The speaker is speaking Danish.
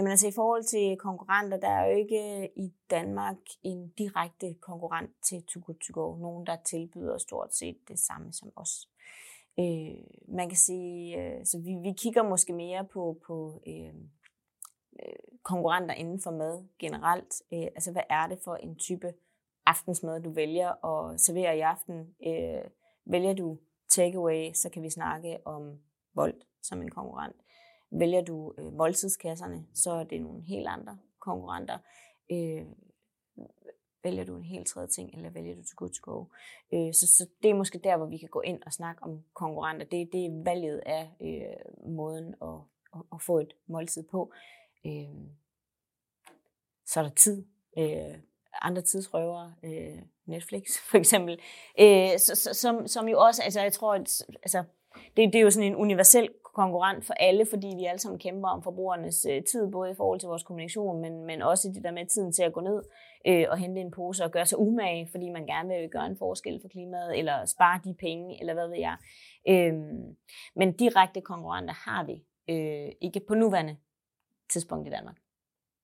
Jamen altså i forhold til konkurrenter, der er jo ikke øh, i Danmark en direkte konkurrent til Too Good To Go. Nogen, der tilbyder stort set det samme som os. Øh, man kan sige, øh, så vi, vi kigger måske mere på, på øh, øh, konkurrenter inden for mad generelt. Øh, altså hvad er det for en type aftensmad, du vælger at servere i aften? Øh, vælger du takeaway, så kan vi snakke om Volt som en konkurrent. Vælger du øh, måltidskasserne, så er det nogle helt andre konkurrenter. Øh, vælger du en helt tredje ting, eller vælger du til good to go. Øh, så, så det er måske der, hvor vi kan gå ind og snakke om konkurrenter. Det, det er valget af øh, måden at, at, at få et måltid på. Øh, så er der tid. Øh, andre tidsrøvere, øh, Netflix for eksempel, øh, så, så, som, som jo også, altså jeg tror, at, altså, det, det er jo sådan en universel konkurrent for alle, fordi vi alle sammen kæmper om forbrugernes øh, tid, både i forhold til vores kommunikation, men, men også det der med tiden til at gå ned øh, og hente en pose og gøre sig umage, fordi man gerne vil gøre en forskel for klimaet, eller spare de penge, eller hvad ved jeg. Øh, men direkte konkurrenter har vi øh, ikke på nuværende tidspunkt i Danmark.